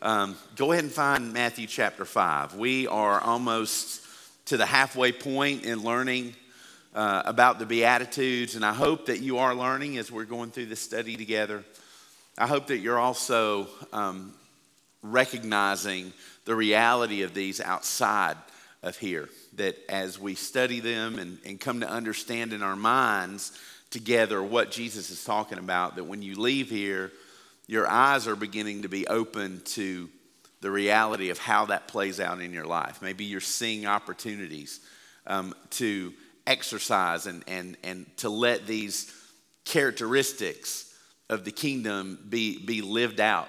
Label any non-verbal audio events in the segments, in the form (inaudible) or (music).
Um, go ahead and find Matthew chapter 5. We are almost to the halfway point in learning uh, about the Beatitudes, and I hope that you are learning as we're going through this study together. I hope that you're also um, recognizing the reality of these outside of here, that as we study them and, and come to understand in our minds together what Jesus is talking about, that when you leave here, your eyes are beginning to be open to the reality of how that plays out in your life. Maybe you're seeing opportunities um, to exercise and, and, and to let these characteristics of the kingdom be, be lived out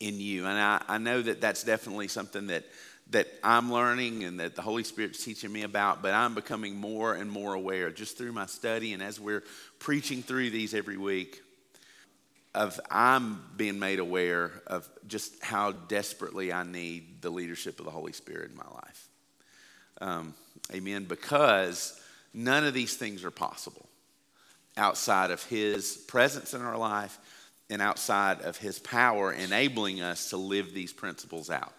in you. And I, I know that that's definitely something that, that I'm learning and that the Holy Spirit's teaching me about, but I'm becoming more and more aware just through my study and as we're preaching through these every week of I'm being made aware of just how desperately I need the leadership of the Holy Spirit in my life. Um, amen. Because none of these things are possible outside of His presence in our life and outside of His power enabling us to live these principles out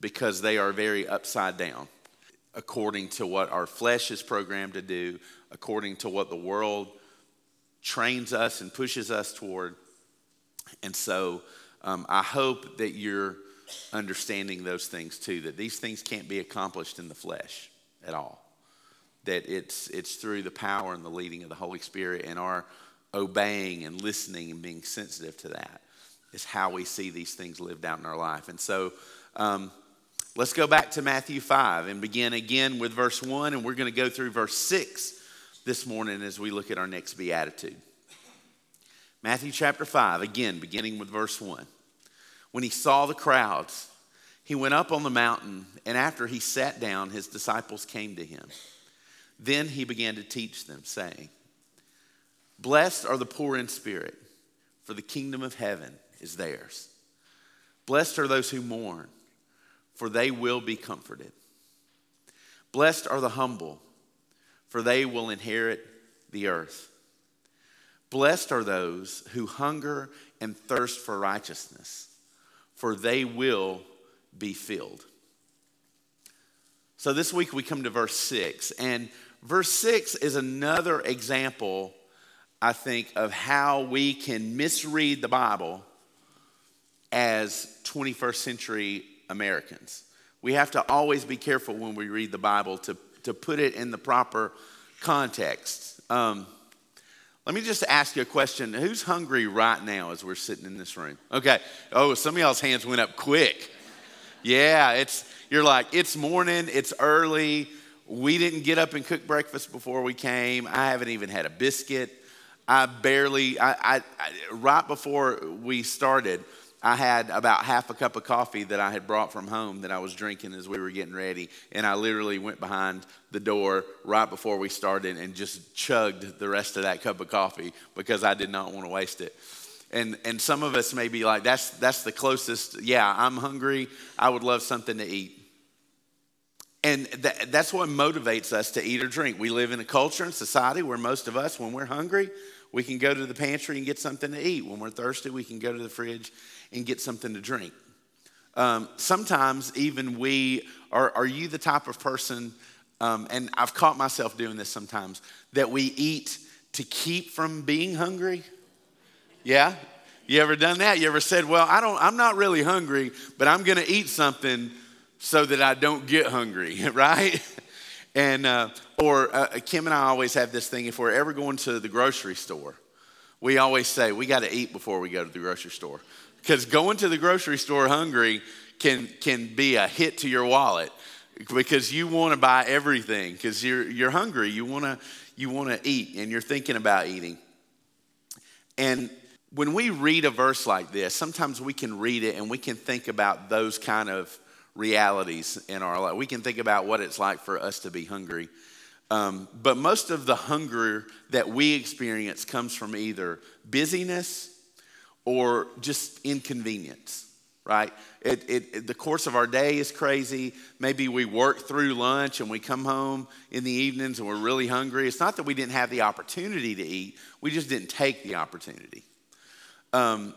because they are very upside down according to what our flesh is programmed to do, according to what the world trains us and pushes us toward and so um, I hope that you're understanding those things too, that these things can't be accomplished in the flesh at all. That it's, it's through the power and the leading of the Holy Spirit and our obeying and listening and being sensitive to that is how we see these things lived out in our life. And so um, let's go back to Matthew 5 and begin again with verse 1, and we're going to go through verse 6 this morning as we look at our next beatitude. Matthew chapter 5, again, beginning with verse 1. When he saw the crowds, he went up on the mountain, and after he sat down, his disciples came to him. Then he began to teach them, saying, Blessed are the poor in spirit, for the kingdom of heaven is theirs. Blessed are those who mourn, for they will be comforted. Blessed are the humble, for they will inherit the earth. Blessed are those who hunger and thirst for righteousness, for they will be filled. So this week we come to verse 6, and verse 6 is another example, I think, of how we can misread the Bible as 21st century Americans. We have to always be careful when we read the Bible to, to put it in the proper context. Um, let me just ask you a question. Who's hungry right now as we're sitting in this room? Okay. Oh, some of y'all's hands went up quick. Yeah, it's you're like, it's morning, it's early. We didn't get up and cook breakfast before we came. I haven't even had a biscuit. I barely, I, I, I right before we started, I had about half a cup of coffee that I had brought from home that I was drinking as we were getting ready. And I literally went behind the door right before we started and just chugged the rest of that cup of coffee because I did not want to waste it. And, and some of us may be like, that's, that's the closest. Yeah, I'm hungry. I would love something to eat. And that, that's what motivates us to eat or drink. We live in a culture and society where most of us, when we're hungry, we can go to the pantry and get something to eat. When we're thirsty, we can go to the fridge and get something to drink. Um, sometimes, even we are, are you the type of person, um, and I've caught myself doing this sometimes, that we eat to keep from being hungry? Yeah? You ever done that? You ever said, Well, I don't, I'm not really hungry, but I'm gonna eat something so that I don't get hungry, (laughs) right? And, uh, or uh, Kim and I always have this thing if we're ever going to the grocery store, we always say, we got to eat before we go to the grocery store. Because going to the grocery store hungry can, can be a hit to your wallet because you want to buy everything because you're, you're hungry. You want to you wanna eat and you're thinking about eating. And when we read a verse like this, sometimes we can read it and we can think about those kind of realities in our life. We can think about what it's like for us to be hungry. Um, but most of the hunger that we experience comes from either busyness or just inconvenience, right? It, it, it, the course of our day is crazy. Maybe we work through lunch and we come home in the evenings and we're really hungry. It's not that we didn't have the opportunity to eat, we just didn't take the opportunity. Um,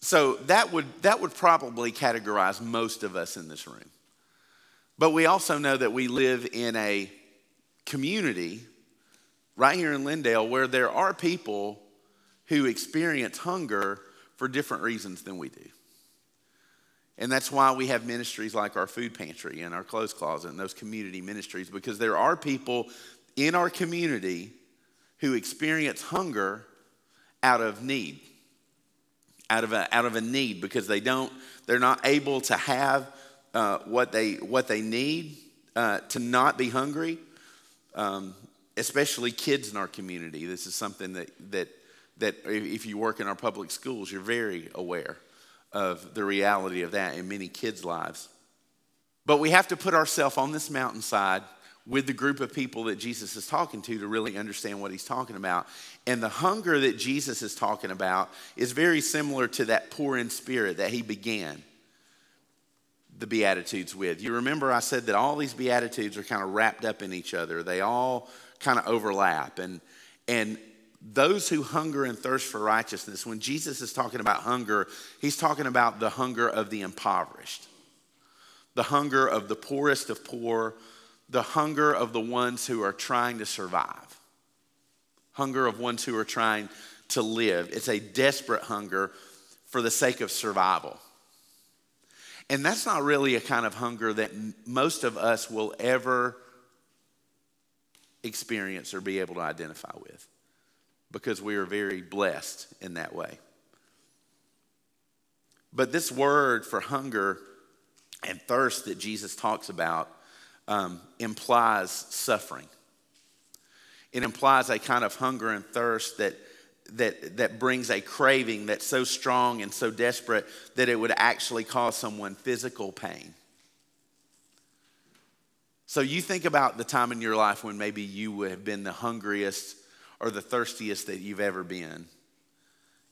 So that would, that would probably categorize most of us in this room. But we also know that we live in a community right here in Lindale where there are people who experience hunger for different reasons than we do. And that's why we have ministries like our food pantry and our clothes closet and those community ministries because there are people in our community who experience hunger out of need. Out of a, out of a need because they don't, they're not able to have uh, what, they, what they need uh, to not be hungry, um, especially kids in our community. This is something that, that, that if you work in our public schools, you're very aware of the reality of that in many kids' lives. But we have to put ourselves on this mountainside with the group of people that Jesus is talking to to really understand what he's talking about. And the hunger that Jesus is talking about is very similar to that poor in spirit that he began the Beatitudes with. You remember I said that all these Beatitudes are kind of wrapped up in each other, they all kind of overlap. And, and those who hunger and thirst for righteousness, when Jesus is talking about hunger, he's talking about the hunger of the impoverished, the hunger of the poorest of poor, the hunger of the ones who are trying to survive, hunger of ones who are trying to live. It's a desperate hunger for the sake of survival. And that's not really a kind of hunger that most of us will ever experience or be able to identify with because we are very blessed in that way. But this word for hunger and thirst that Jesus talks about um, implies suffering. It implies a kind of hunger and thirst that that, that brings a craving that's so strong and so desperate that it would actually cause someone physical pain. So you think about the time in your life when maybe you would have been the hungriest or the thirstiest that you've ever been.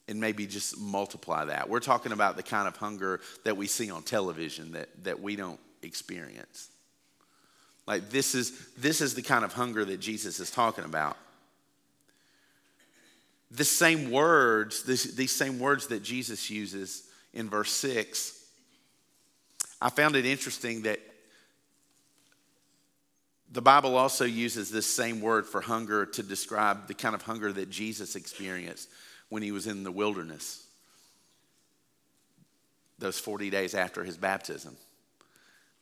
And maybe just multiply that. We're talking about the kind of hunger that we see on television that, that we don't experience. Like this is this is the kind of hunger that Jesus is talking about the same words, this, these same words that Jesus uses in verse 6, I found it interesting that the Bible also uses this same word for hunger to describe the kind of hunger that Jesus experienced when he was in the wilderness, those 40 days after his baptism,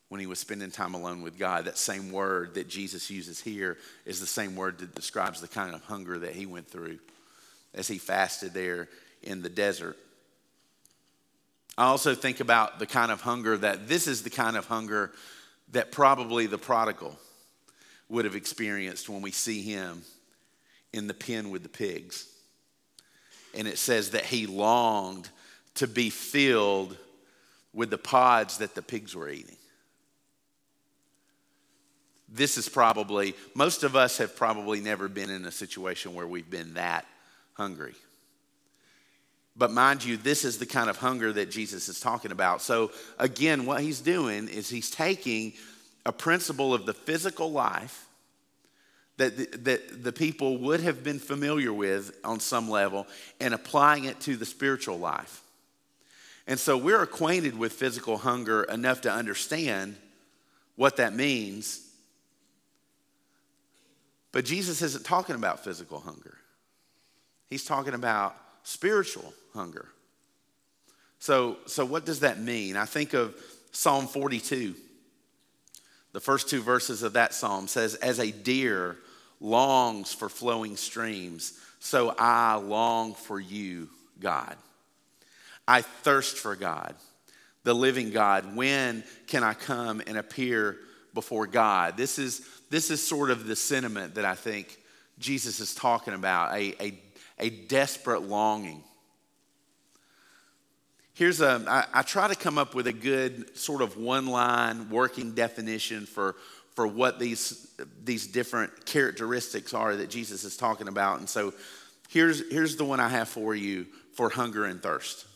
when he was spending time alone with God. That same word that Jesus uses here is the same word that describes the kind of hunger that he went through as he fasted there in the desert. I also think about the kind of hunger that this is the kind of hunger that probably the prodigal would have experienced when we see him in the pen with the pigs. And it says that he longed to be filled with the pods that the pigs were eating. This is probably, most of us have probably never been in a situation where we've been that hungry. But mind you, this is the kind of hunger that Jesus is talking about. So, again, what he's doing is he's taking a principle of the physical life that the, that the people would have been familiar with on some level and applying it to the spiritual life. And so we're acquainted with physical hunger enough to understand what that means. But Jesus isn't talking about physical hunger. He's talking about spiritual hunger. So, so what does that mean? I think of Psalm 42. The first two verses of that psalm says, As a deer longs for flowing streams, so I long for you, God. I thirst for God, the living God. When can I come and appear before God? This is, this is sort of the sentiment that I think Jesus is talking about a, a a desperate longing. Here's a, I, I try to come up with a good sort of one line working definition for, for what these, these different characteristics are that Jesus is talking about. And so here's, here's the one I have for you for hunger and thirst.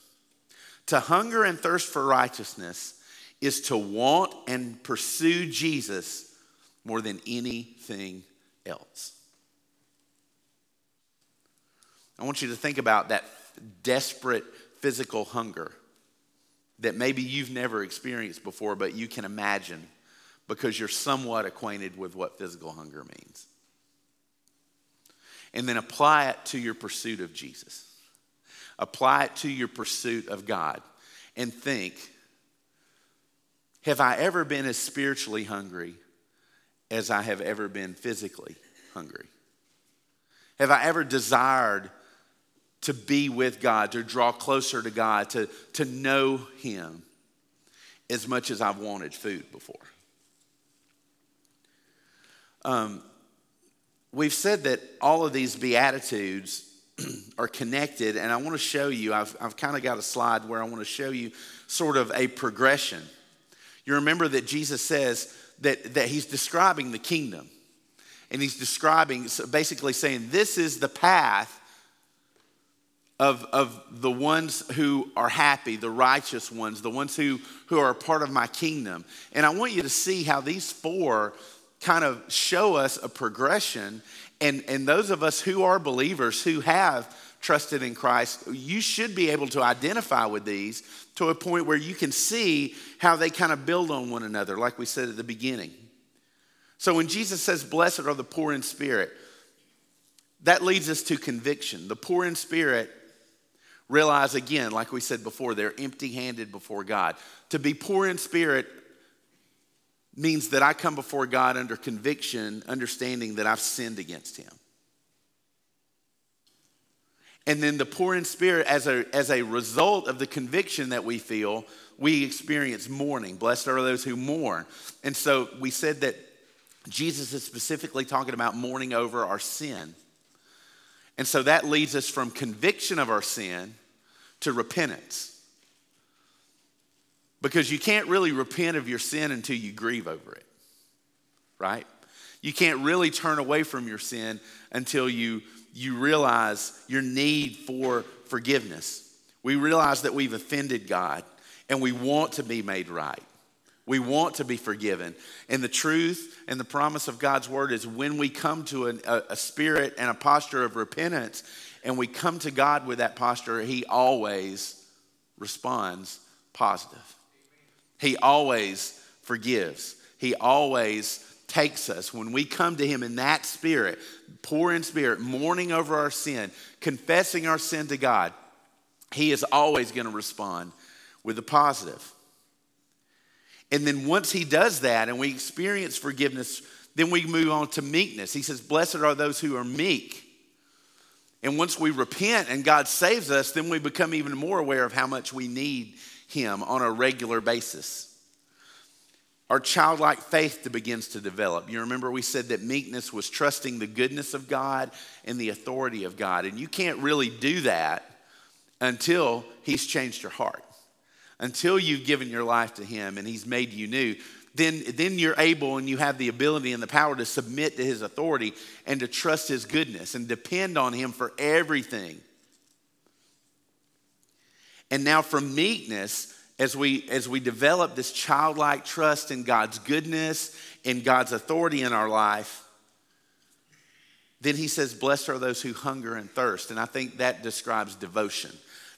To hunger and thirst for righteousness is to want and pursue Jesus more than anything else. I want you to think about that desperate physical hunger that maybe you've never experienced before, but you can imagine because you're somewhat acquainted with what physical hunger means. And then apply it to your pursuit of Jesus. Apply it to your pursuit of God and think have I ever been as spiritually hungry as I have ever been physically hungry? Have I ever desired to be with God, to draw closer to God, to, to know Him as much as I've wanted food before? Um, we've said that all of these Beatitudes (clears throat) are connected, and I want to show you, I've, I've kind of got a slide where I want to show you sort of a progression. You remember that Jesus says that, that he's describing the kingdom, and he's describing, basically saying, This is the path of, of the ones who are happy, the righteous ones, the ones who, who are a part of my kingdom. And I want you to see how these four kind of show us a progression. And, and those of us who are believers, who have trusted in Christ, you should be able to identify with these to a point where you can see how they kind of build on one another, like we said at the beginning. So when Jesus says, Blessed are the poor in spirit, that leads us to conviction. The poor in spirit realize again, like we said before, they're empty handed before God. To be poor in spirit means that I come before God under conviction, understanding that I've sinned against Him. And then the poor in spirit, as a, as a result of the conviction that we feel, we experience mourning. Blessed are those who mourn. And so we said that Jesus is specifically talking about mourning over our sin. And so that leads us from conviction of our sin to repentance. Because you can't really repent of your sin until you grieve over it, right? You can't really turn away from your sin until you, you realize your need for forgiveness. We realize that we've offended God and we want to be made right. We want to be forgiven. And the truth and the promise of God's word is when we come to a, a, spirit and a posture of repentance and we come to God with that posture, He always responds positive. He always forgives. He always takes us. When we come to Him in that spirit, poor in spirit, mourning over our sin, confessing our sin to God, He is always going to respond with a positive. And then once He does that and we experience forgiveness, then we move on to meekness. He says, Blessed are those who are meek. And once we repent and God saves us, then we become even more aware of how much we need him on a regular basis. Our childlike faith begins to develop. You remember we said that meekness was trusting the goodness of God and the authority of God. And you can't really do that until He's changed your heart, until you've given your life to Him and He's made you new. Then, then you're able and you have the ability and the power to submit to His authority and to trust His goodness and depend on Him for everything. And now from meekness, as we as we develop this childlike trust in God's goodness, in God's authority in our life, then he says, Blessed are those who hunger and thirst. And I think that describes devotion.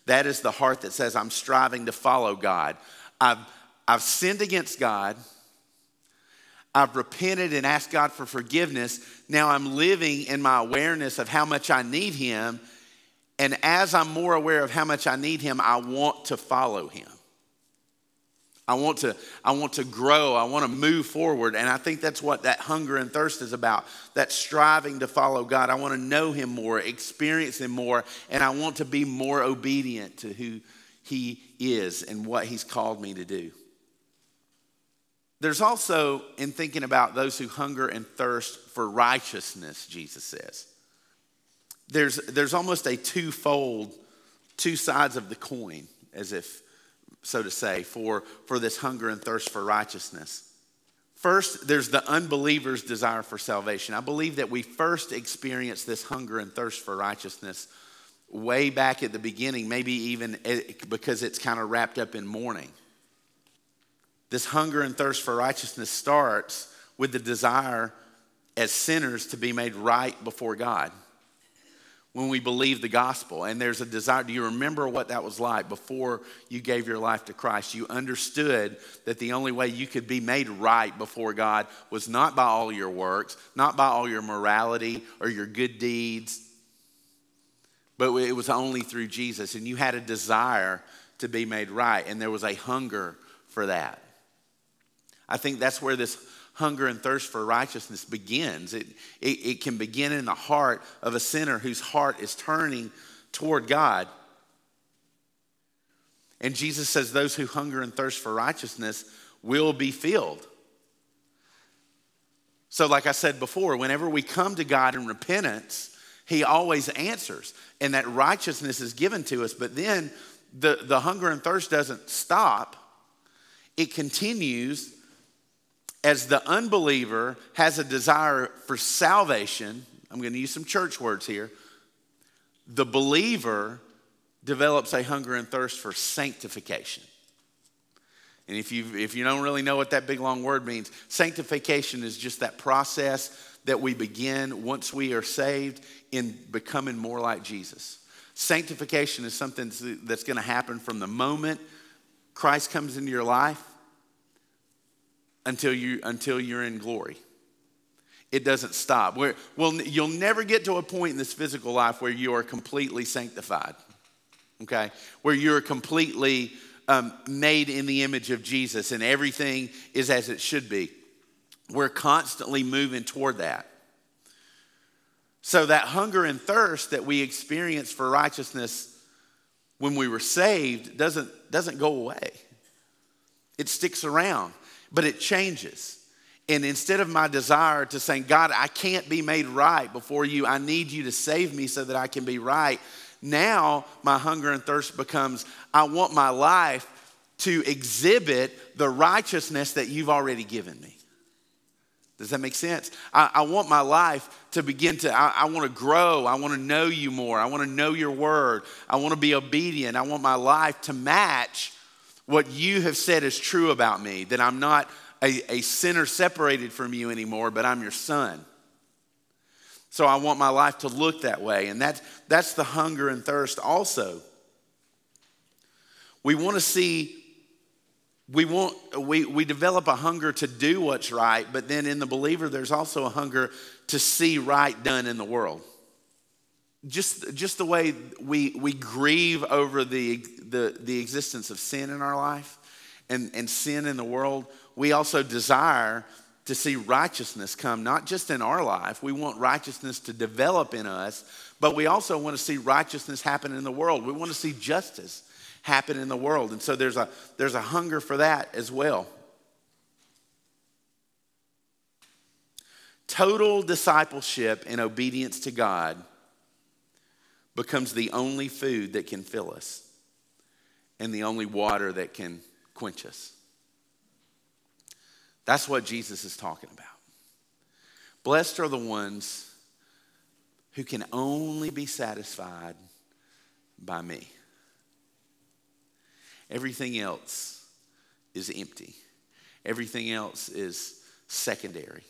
That is the heart that says, I'm striving to follow God. I've, I've sinned against God. I've repented and asked God for forgiveness. Now I'm living in my awareness of how much I need Him and as I'm more aware of how much I need him, I want to follow him. I want to, I want to grow. I want to move forward. And I think that's what that hunger and thirst is about that striving to follow God. I want to know Him more, experience Him more, and I want to be more obedient to who He is and what He's called me to do. There's also, in thinking about those who hunger and thirst for righteousness, Jesus says there's, there's almost a twofold, two sides of the coin, as if, so to say, for, for this hunger and thirst for righteousness. First, there's the unbeliever's desire for salvation. I believe that we first experience this hunger and thirst for righteousness way back at the beginning, maybe even because it's kind of wrapped up in mourning. This hunger and thirst for righteousness starts with the desire as sinners to be made right before God. When we believe the gospel. And there's a desire. Do you remember what that was like before you gave your life to Christ? You understood that the only way you could be made right before God was not by all your works, not by all your morality or your good deeds, but it was only through Jesus. And you had a desire to be made right, and there was a hunger for that. I think that's where this hunger and thirst for righteousness begins. It, it, it, can begin in the heart of a sinner whose heart is turning toward God. And Jesus says, Those who hunger and thirst for righteousness will be filled. So, like I said before, whenever we come to God in repentance, He always answers, and that righteousness is given to us. But then the, the hunger and thirst doesn't stop, it continues as the unbeliever has a desire for salvation, I'm going to use some church words here. The believer develops a hunger and thirst for sanctification. And if you, if you don't really know what that big long word means, sanctification is just that process that we begin once we are saved in becoming more like Jesus. Sanctification is something that's going to happen from the moment Christ comes into your life until, you, until you're in glory. It doesn't stop. Where, well, you'll never get to a point in this physical life where you are completely sanctified, okay? Where you're completely um, made in the image of Jesus and everything is as it should be. We're constantly moving toward that. So, that hunger and thirst that we experience for righteousness when we were saved doesn't, doesn't go away, it sticks around but it changes. And instead of my desire to saying, God, I can't be made right before you, I need you to save me so that I can be right, now my hunger and thirst becomes, I want my life to exhibit the righteousness that you've already given me. Does that make sense? I, I want my life to begin to, I, I want to grow. I want to know you more. I want to know your word. I want to be obedient. I want my life to match what you have said is true about me, that I'm not a, a sinner separated from you anymore, but I'm your son. So I want my life to look that way. And that's, that's the hunger and thirst also. We want to see, we, want, we, we develop a hunger to do what's right, but then in the believer, there's also a hunger to see right done in the world just, just the way we, we grieve over the, the, the existence of sin in our life and, and sin in the world, we also desire to see righteousness come, not just in our life. We want righteousness to develop in us, but we also want to see righteousness happen in the world. We want to see justice happen in the world. And so there's a, there's a hunger for that as well. Total discipleship and obedience to God becomes the only food that can fill us and the only water that can quench us. That's what Jesus is talking about. Blessed are the ones who can only be satisfied by me. Everything else is empty, everything else is secondary.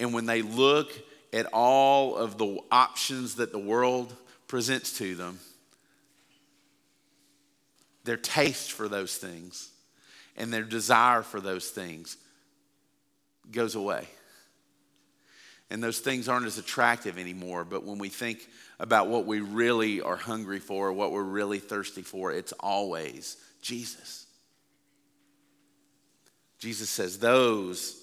And when they look at all of the options that the world presents to them, their taste for those things and their desire for those things goes away. And those things aren't as attractive anymore. But when we think about what we really are hungry for, what we're really thirsty for, it's always Jesus. Jesus says, Those,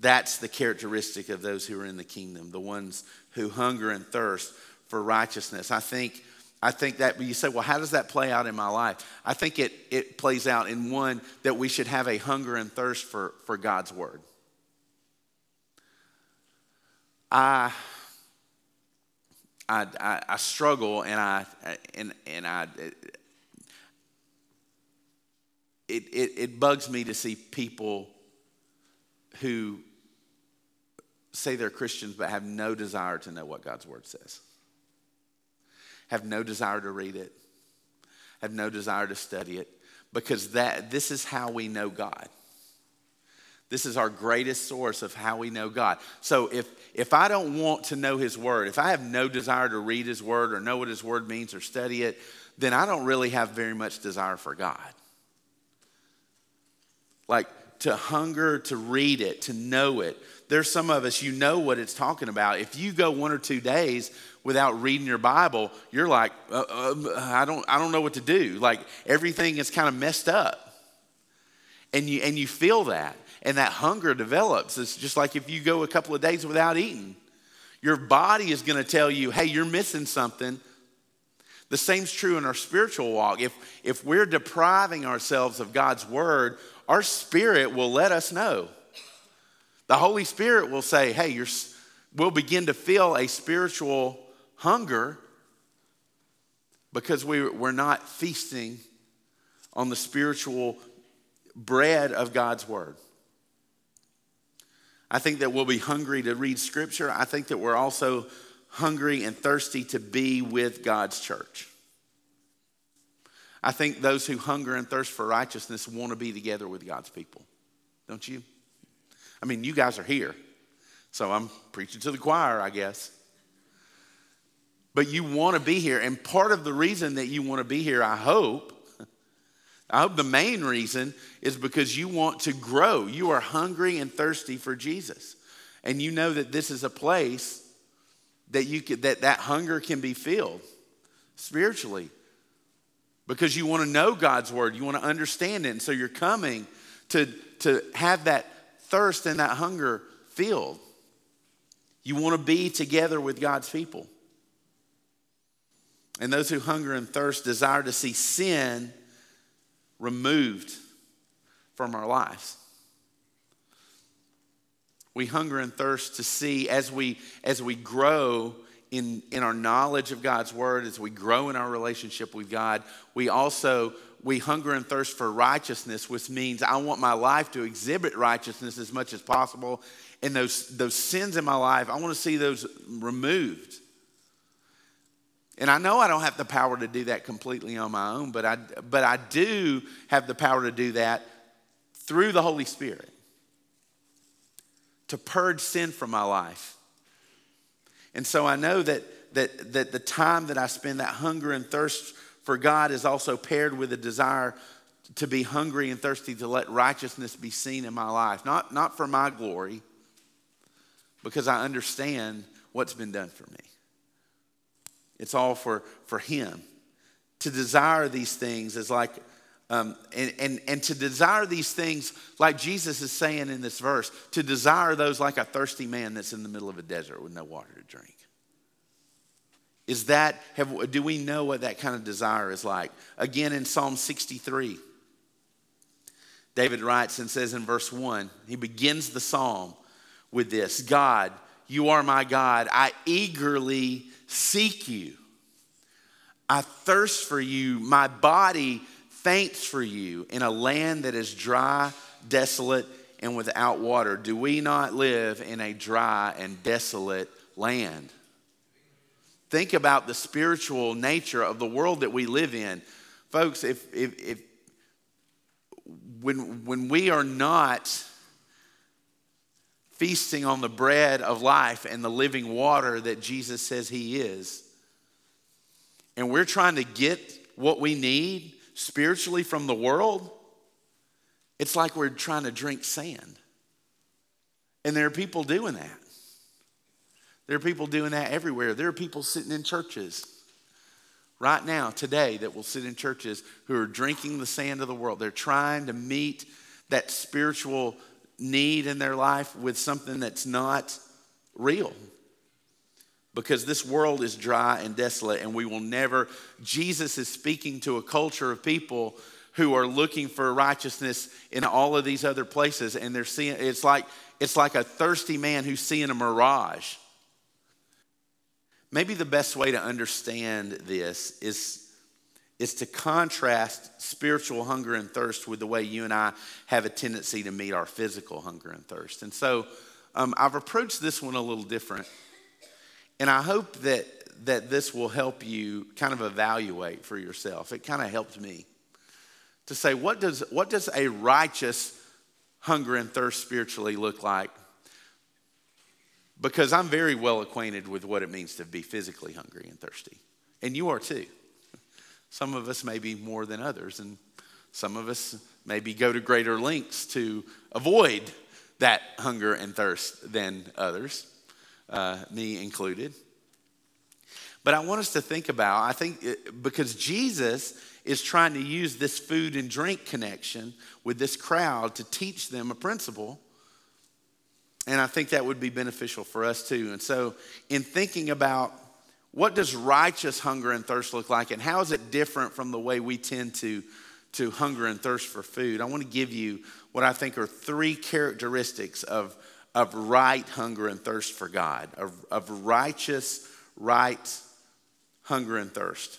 that's the characteristic of those who are in the kingdom, the ones who hunger and thirst for righteousness. I think, I think that you say, well, how does that play out in my life? I think it, it plays out in one that we should have a hunger and thirst for, for God's word. I, I, I, I struggle and I, and, and I, it, it, it bugs me to see people who say they're Christians but have no desire to know what God's word says have no desire to read it, have no desire to study it, because that, this is how we know God. This is our greatest source of how we know God. So if, if I don't want to know His Word, if I have no desire to read His Word or know what His Word means or study it, then I don't really have very much desire for God. Like to hunger to read it, to know it. There's some of us, you know what it's talking about. If you go one or two days without reading your Bible, you're like, uh, uh, I, don't, I don't know what to do. Like everything is kind of messed up. And you, and you feel that and that hunger develops. It's just like if you go a couple of days without eating, your body is going to tell you, hey, you're missing something. The same's true in our spiritual walk. If, if we're depriving ourselves of God's word, our spirit will let us know. The Holy Spirit will say, hey, you're, we'll begin to feel a spiritual hunger because we, we're not feasting on the spiritual bread of God's word. I think that we'll be hungry to read scripture. I think that we're also hungry and thirsty to be with God's church. I think those who hunger and thirst for righteousness want to be together with God's people. Don't you? I mean, you guys are here. So I'm preaching to the choir, I guess. But you want to be here. And part of the reason that you want to be here, I hope, I hope the main reason is because you want to grow. You are hungry and thirsty for Jesus. And you know that this is a place that you could, that, that hunger can be filled spiritually because you want to know God's word, you want to understand it. And so you're coming to, to have that thirst and that hunger filled. You want to be together with God's people. And those who hunger and thirst desire to see sin removed from our lives. We hunger and thirst to see as we, as we grow in, in our knowledge of God's word, as we grow in our relationship with God, we also we hunger and thirst for righteousness, which means I want my life to exhibit righteousness as much as possible. And those, those sins in my life, I want to see those removed. And I know I don't have the power to do that completely on my own, but I, but I do have the power to do that through the Holy Spirit to purge sin from my life. And so I know that, that, that the time that I spend, that hunger and thirst for God, is also paired with a desire to be hungry and thirsty to let righteousness be seen in my life. Not, not for my glory, because I understand what's been done for me. It's all for, for Him. To desire these things is like, um, and, and, and to desire these things, like Jesus is saying in this verse, to desire those like a thirsty man that's in the middle of a desert with no water to drink. Is that, have, do we know what that kind of desire is like? Again, in Psalm 63, David writes and says in verse 1, he begins the psalm with this God, you are my God. I eagerly seek you. I thirst for you. My body faints for you in a land that is dry, desolate, and without water. Do we not live in a dry and desolate land? Think about the spiritual nature of the world that we live in. Folks, if, if, if when, when we are not feasting on the bread of life and the living water that Jesus says He is. And we're trying to get what we need spiritually from the world. It's like we're trying to drink sand. And there are people doing that. There are people doing that everywhere. There are people sitting in churches right now, today, that will sit in churches who are drinking the sand of the world. They're trying to meet that spiritual need in their life with something that's not real. Because this world is dry and desolate, and we will never. Jesus is speaking to a culture of people who are looking for righteousness in all of these other places, and they're seeing it's like it's like a thirsty man who's seeing a mirage. Maybe the best way to understand this is is to contrast spiritual hunger and thirst with the way you and I have a tendency to meet our physical hunger and thirst. And so um, I've approached this one a little different. And I hope that, that this will help you kind of evaluate for yourself. It kind of helped me to say, what does, what does a righteous hunger and thirst spiritually look like? Because I'm very well acquainted with what it means to be physically hungry and thirsty. And you are too. Some of us may be more than others, and some of us maybe go to greater lengths to avoid that hunger and thirst than others, uh, me included. But I want us to think about, I think, because Jesus is trying to use this food and drink connection with this crowd to teach them a principle. And I think that would be beneficial for us too. And so, in thinking about what does righteous hunger and thirst look like, and how is it different from the way we tend to, to hunger and thirst for food, I want to give you what I think are three characteristics of, of right hunger and thirst for God, of, of righteous, right hunger and thirst.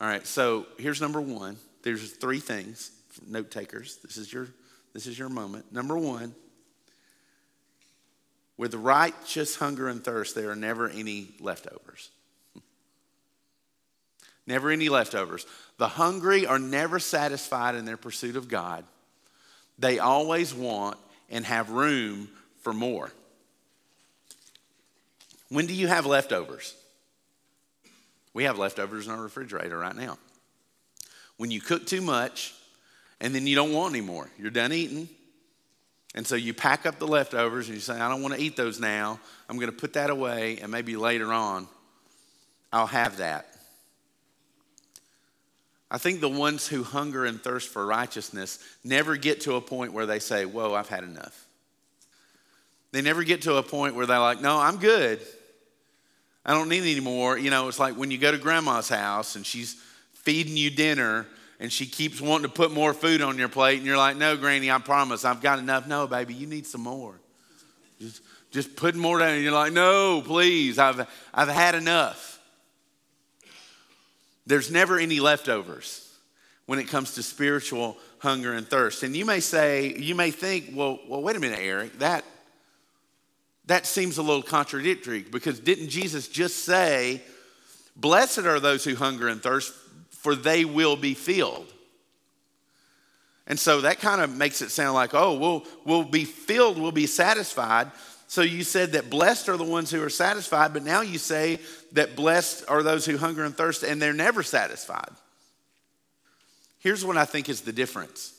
All right, so here's number one. There's three things, note takers. This is your this is your moment. Number one, with righteous hunger and thirst, there are never any leftovers. (laughs) Never any leftovers. The hungry are never satisfied in their pursuit of God. They always want and have room for more. When do you have leftovers? We have leftovers in our refrigerator right now. When you cook too much and then you don't want any more, you're done eating. And so you pack up the leftovers and you say, I don't want to eat those now. I'm going to put that away and maybe later on I'll have that. I think the ones who hunger and thirst for righteousness never get to a point where they say, Whoa, I've had enough. They never get to a point where they're like, No, I'm good. I don't need any more. You know, it's like when you go to grandma's house and she's feeding you dinner and she keeps wanting to put more food on your plate, and you're like, No, Granny, I promise, I've got enough. No, baby, you need some more. Just, just put more down. And you're like, No, please, I've, I've had enough. There's never any leftovers when it comes to spiritual hunger and thirst. And you may say, you may think, well, well, wait a minute, Eric, that that seems a little contradictory because didn't Jesus just say, Blessed are those who hunger and thirst, for they will be filled? And so that kind of makes it sound like, oh, we'll, we'll be filled, we'll be satisfied. So you said that blessed are the ones who are satisfied, but now you say that blessed are those who hunger and thirst and they're never satisfied. Here's what I think is the difference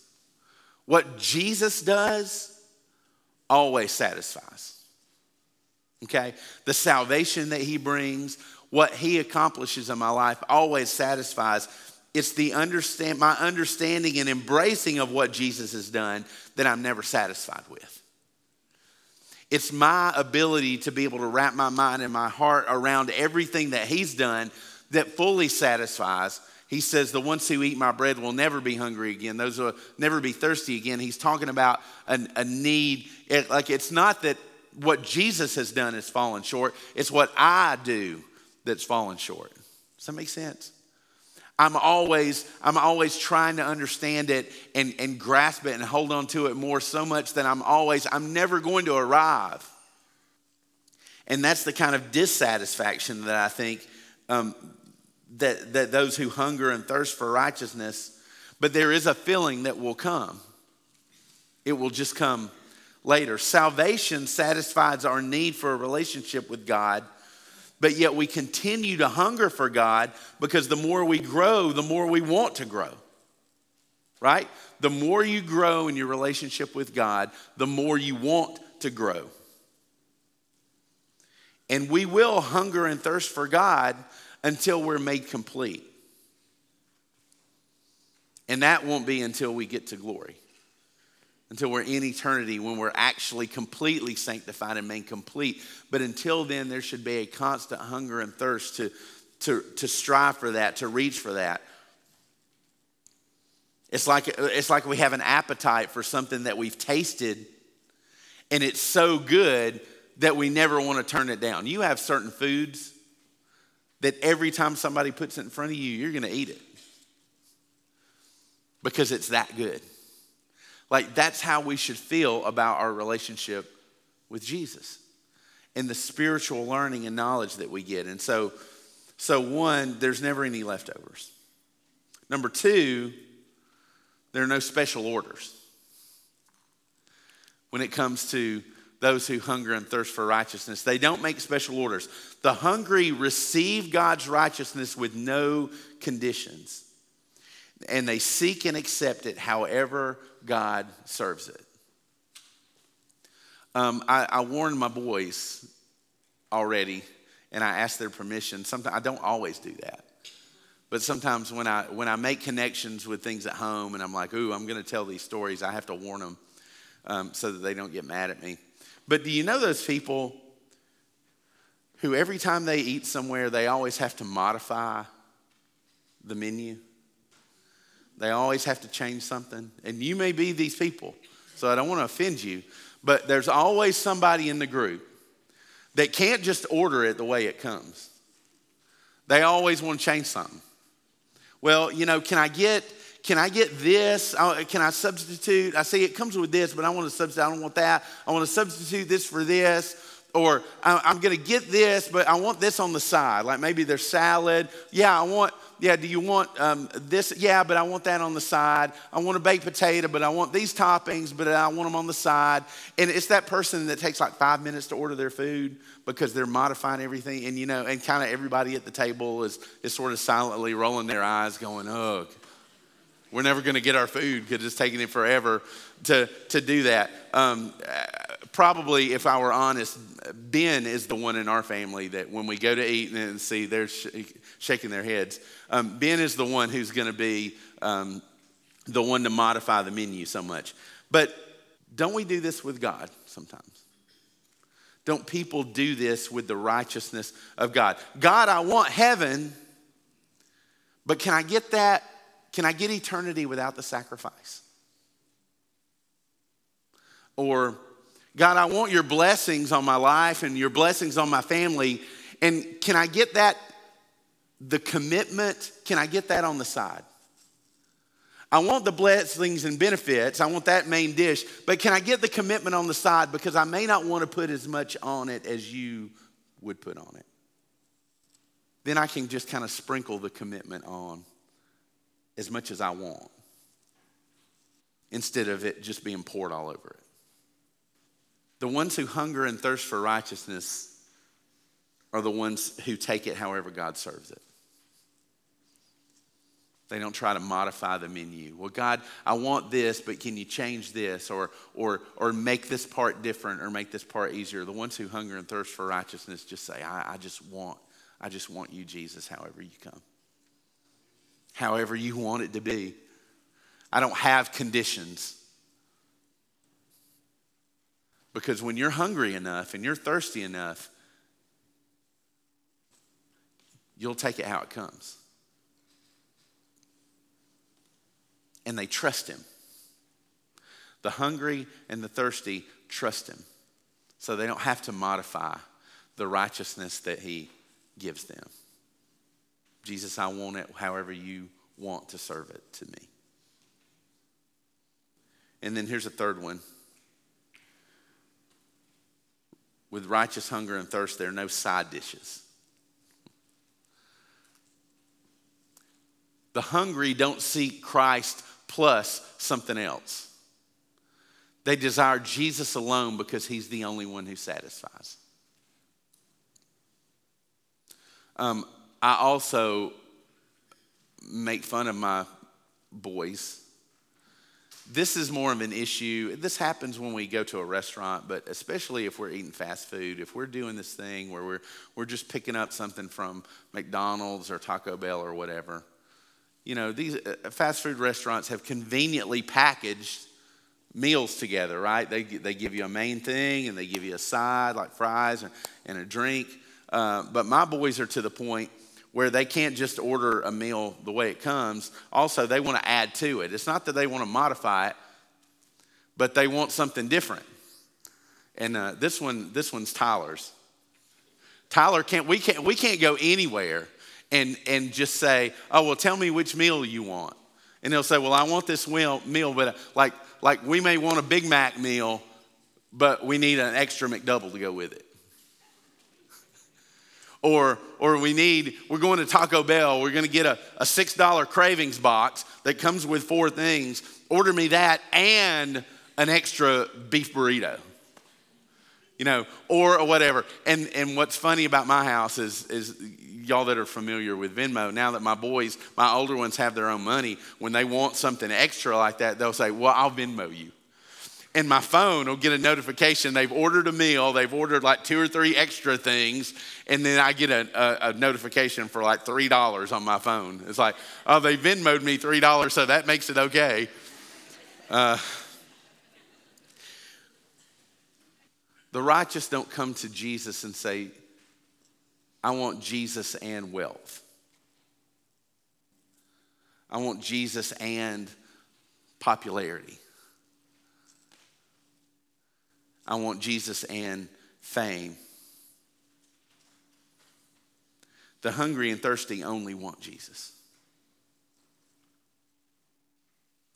what Jesus does always satisfies okay? The salvation that he brings, what he accomplishes in my life always satisfies. It's the understand my understanding and embracing of what Jesus has done that I'm never satisfied with. It's my ability to be able to wrap my mind and my heart around everything that he's done that fully satisfies. He says, The ones who eat my bread will never be hungry again. Those will never be thirsty again. He's talking about a, a need. It, like, it's not that what Jesus has done has fallen short. It's what I do that's fallen short. Does that make sense? I'm always, I'm always trying to understand it and, and grasp it and hold on to it more so much that I'm always, I'm never going to arrive. And that's the kind of dissatisfaction that I think um, that, that those who hunger and thirst for righteousness, but there is a feeling that will come. It will just come later. Salvation satisfies our need for a relationship with God, but yet we continue to hunger for God because the more we grow, the more we want to grow. Right? The more you grow in your relationship with God, the more you want to grow. And we will hunger and thirst for God until we're made complete. And that won't be until we get to glory until we're in eternity when we're actually completely sanctified and made complete. But until then, there should be a constant hunger and thirst to, to, to strive for that, to reach for that. It's like, it's like we have an appetite for something that we've tasted and it's so good that we never want to turn it down. You have certain foods that every time somebody puts it in front of you, you're going to eat it because it's that good. Like, that's how we should feel about our relationship with Jesus and the spiritual learning and knowledge that we get. And so, so one, there's never any leftovers. Number two, There are no special orders when it comes to those who hunger and thirst for righteousness. They don't make special orders. The hungry receive God's righteousness with no conditions, and they seek and accept it however God serves it. Um, I, I my boys already, and I ask their permission. Sometimes I don't always do that. But sometimes when I when I make connections with things at home and I'm like, ooh, I'm going to tell these stories, I have to warn them um, so that they don't get mad at me. But do you know those people who every time they eat somewhere, they always have to modify the menu? They always have to change something. And you may be these people, so I don't want to offend you, but there's always somebody in the group that can't just order it the way it comes. They always want to change something. Well, you know, can I get can I get this? Uh, can I substitute? I say it comes with this, but I want to substitute. I don't want that. I want to substitute this for this. Or I'm going to get this, but I want this on the side. Like maybe there's salad. Yeah, I want, yeah, do you want um, this? Yeah, but I want that on the side. I want a baked potato, but I want these toppings, but I want them on the side. And it's that person that takes like five minutes to order their food because they're modifying everything. And, you know, and kind of everybody at the table is, is sort of silently rolling their eyes, going, ugh. We're never going to get our food because it's taking it forever to, to do that. Um, probably, if I were honest, Ben is the one in our family that when we go to eat and see they're sh- shaking their heads, um, Ben is the one who's going to be um, the one to modify the menu so much. But don't we do this with God sometimes? Don't people do this with the righteousness of God? God, I want heaven, but can I get that can I get eternity without the sacrifice? Or, God, I want your blessings on my life and your blessings on my family. And can I get that, the commitment, can I get that on the side? I want the blessings and benefits. I want that main dish. But can I get the commitment on the side because I may not want to put as much on it as you would put on it? Then I can just kind of sprinkle the commitment on as much as I want instead of it just being poured all over it. The ones who hunger and thirst for righteousness are the ones who take it however God serves it. They don't try to modify the menu. Well, God, I want this, but can you change this or, or, or make this part different or make this part easier? The ones who hunger and thirst for righteousness just say, I, I just want, I just want you, Jesus, however you come however you want it to be. I don't have conditions. Because when you're hungry enough and you're thirsty enough, you'll take it how it comes. And they trust him. The hungry and the thirsty trust him. So they don't have to modify the righteousness that he gives them. Jesus, I want it however you want to serve it to me. And then here's a third one. With righteous hunger and thirst, there are no side dishes. The hungry don't seek Christ plus something else. They desire Jesus alone because he's the only one who satisfies. Um, I also make fun of my boys. This is more of an issue. This happens when we go to a restaurant, but especially if we're eating fast food, if we're doing this thing where we're, we're just picking up something from McDonald's or Taco Bell or whatever. You know, these uh, fast food restaurants have conveniently packaged meals together, right? They, they give you a main thing and they give you a side like fries and, and a drink. Uh, but my boys are to the point where they can't just order a meal the way it comes. Also, they want to add to it. It's not that they want to modify it, but they want something different. And uh, this one, this one's Tyler's. Tyler can't. We can't. We can't go anywhere and and just say, "Oh, well, tell me which meal you want." And they'll say, "Well, I want this meal, meal, but uh, like like we may want a Big Mac meal, but we need an extra McDouble to go with it." Or, or we need, we're going to Taco Bell, we're going to get a, a $6 cravings box that comes with four things. Order me that and an extra beef burrito. You know, or, or whatever. And, and what's funny about my house is, is y'all that are familiar with Venmo, now that my boys, my older ones have their own money, when they want something extra like that, they'll say, Well, I'll Venmo you and my phone will get a notification they've ordered a meal, they've ordered like two or three extra things, and then I get a, a, a notification for like $3 on my phone. It's like, oh, they Venmoed me $3, so that makes it okay. Uh, the righteous don't come to Jesus and say, I want Jesus and wealth. I want Jesus and popularity. I want Jesus and fame. The hungry and thirsty only want Jesus.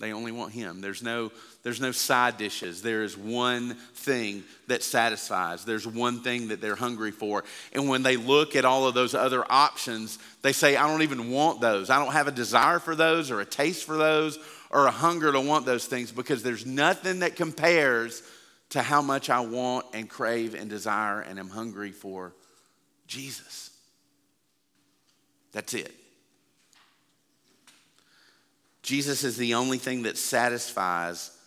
They only want him. There's no, there's no side dishes. There is one thing that satisfies. There's one thing that they're hungry for. And when they look at all of those other options, they say, I don't even want those. I don't have a desire for those or a taste for those or a hunger to want those things because there's nothing that compares to how much I want and crave and desire and am hungry for Jesus. That's it. Jesus is the only thing that satisfies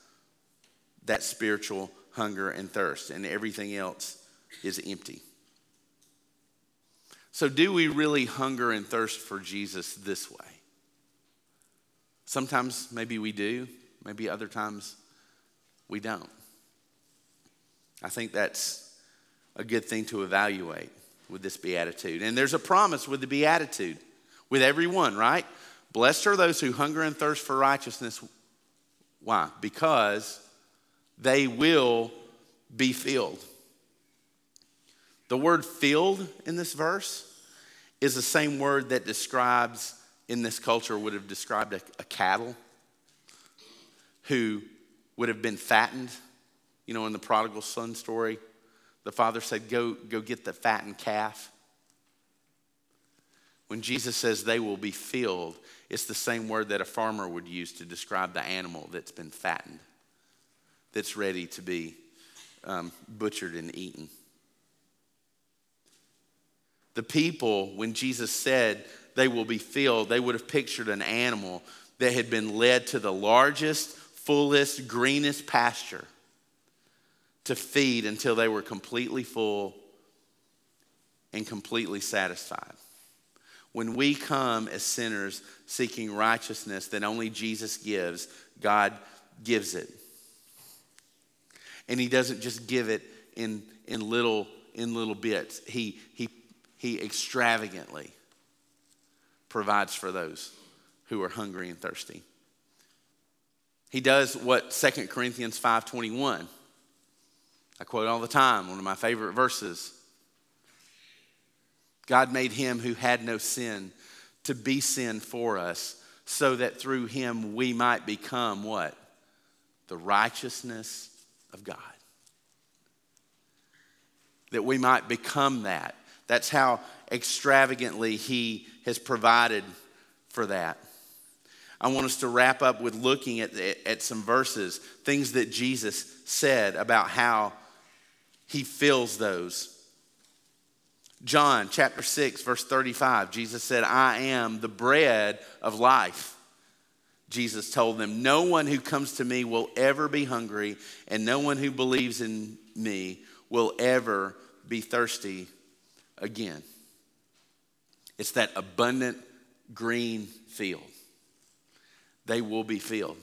that spiritual hunger and thirst, and everything else is empty. So, do we really hunger and thirst for Jesus this way? Sometimes maybe we do, maybe other times we don't. I think that's a good thing to evaluate with this beatitude. And there's a promise with the beatitude with everyone, right? Blessed are those who hunger and thirst for righteousness. Why? Because they will be filled. The word filled in this verse is the same word that describes, in this culture, would have described a, a cattle who would have been fattened you know, in the prodigal son story, the father said, Go, go get the fattened calf. When Jesus says they will be filled, it's the same word that a farmer would use to describe the animal that's been fattened, that's ready to be um, butchered and eaten. The people, when Jesus said they will be filled, they would have pictured an animal that had been led to the largest, fullest, greenest pasture to feed until they were completely full and completely satisfied. When we come as sinners seeking righteousness that only Jesus gives, God gives it. And He doesn't just give it in, in, little, in little bits, He, he, he extravagantly provides for those who are hungry and thirsty. He does what 2 Corinthians 5:21 I quote all the time, one of my favorite verses. God made him who had no sin to be sin for us, so that through him we might become what? The righteousness of God. That we might become that. That's how extravagantly he has provided for that. I want us to wrap up with looking at, at some verses, things that Jesus said about how he fills those. John chapter 6, verse 35, Jesus said, I am the bread of life. Jesus told them, No one who comes to me will ever be hungry, and no one who believes in me will ever be thirsty again. It's that abundant green field. They will be filled.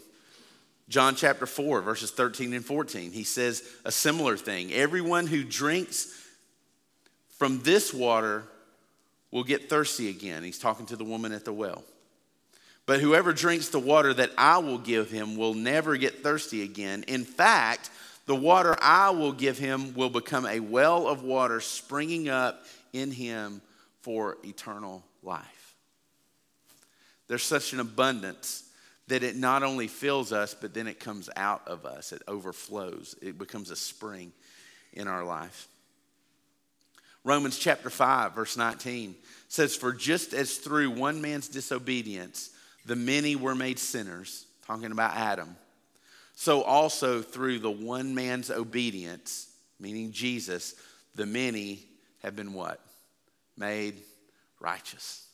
John chapter 4, verses 13 and 14, he says a similar thing. Everyone who drinks from this water will get thirsty again. He's talking to the woman at the well. But whoever drinks the water that I will give him will never get thirsty again. In fact, the water I will give him will become a well of water springing up in him for eternal life. There's such an abundance that it not only fills us, but then it comes out of us. It overflows. It becomes a spring in our life. Romans chapter 5, verse 19 says, For just as through one man's disobedience the many were made sinners, talking about Adam, so also through the one man's obedience, meaning Jesus, the many have been what? Made righteous.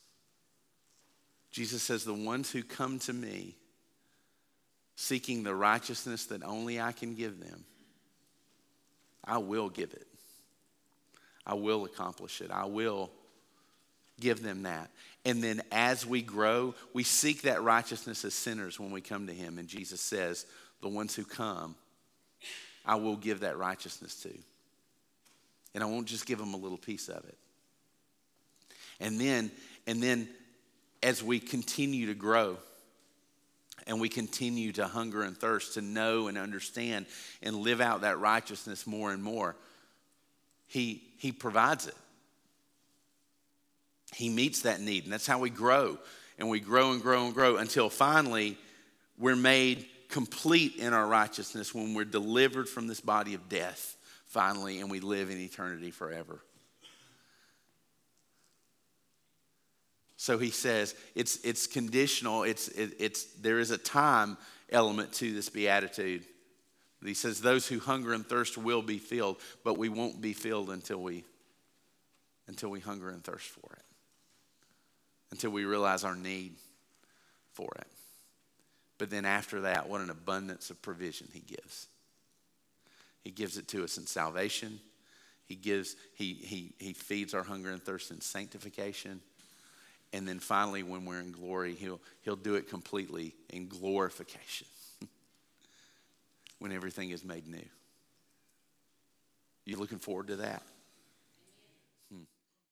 Jesus says, The ones who come to me seeking the righteousness that only I can give them, I will give it. I will accomplish it. I will give them that. And then as we grow, we seek that righteousness as sinners when we come to Him. And Jesus says, The ones who come, I will give that righteousness to. And I won't just give them a little piece of it. And then, and then as we continue to grow, and we continue to hunger and thirst to know and understand and live out that righteousness more and more, He, he provides it. He meets that need. And that's how we grow. And we grow and grow and grow until finally we're made complete in our righteousness when we're delivered from this body of death, finally, and we live in eternity forever. So he says it's, it's conditional, it's, it, it's, there is a time element to this beatitude. He says, Those who hunger and thirst will be filled, but we won't be filled until we, until we hunger and thirst for it, until we realize our need for it. But then after that, what an abundance of provision he gives. He gives it to us in salvation. He gives, he, he, he feeds our hunger and thirst in sanctification. And then finally, when we're in glory, he'll, he'll do it completely in glorification (laughs) when everything is made new. You looking forward to that?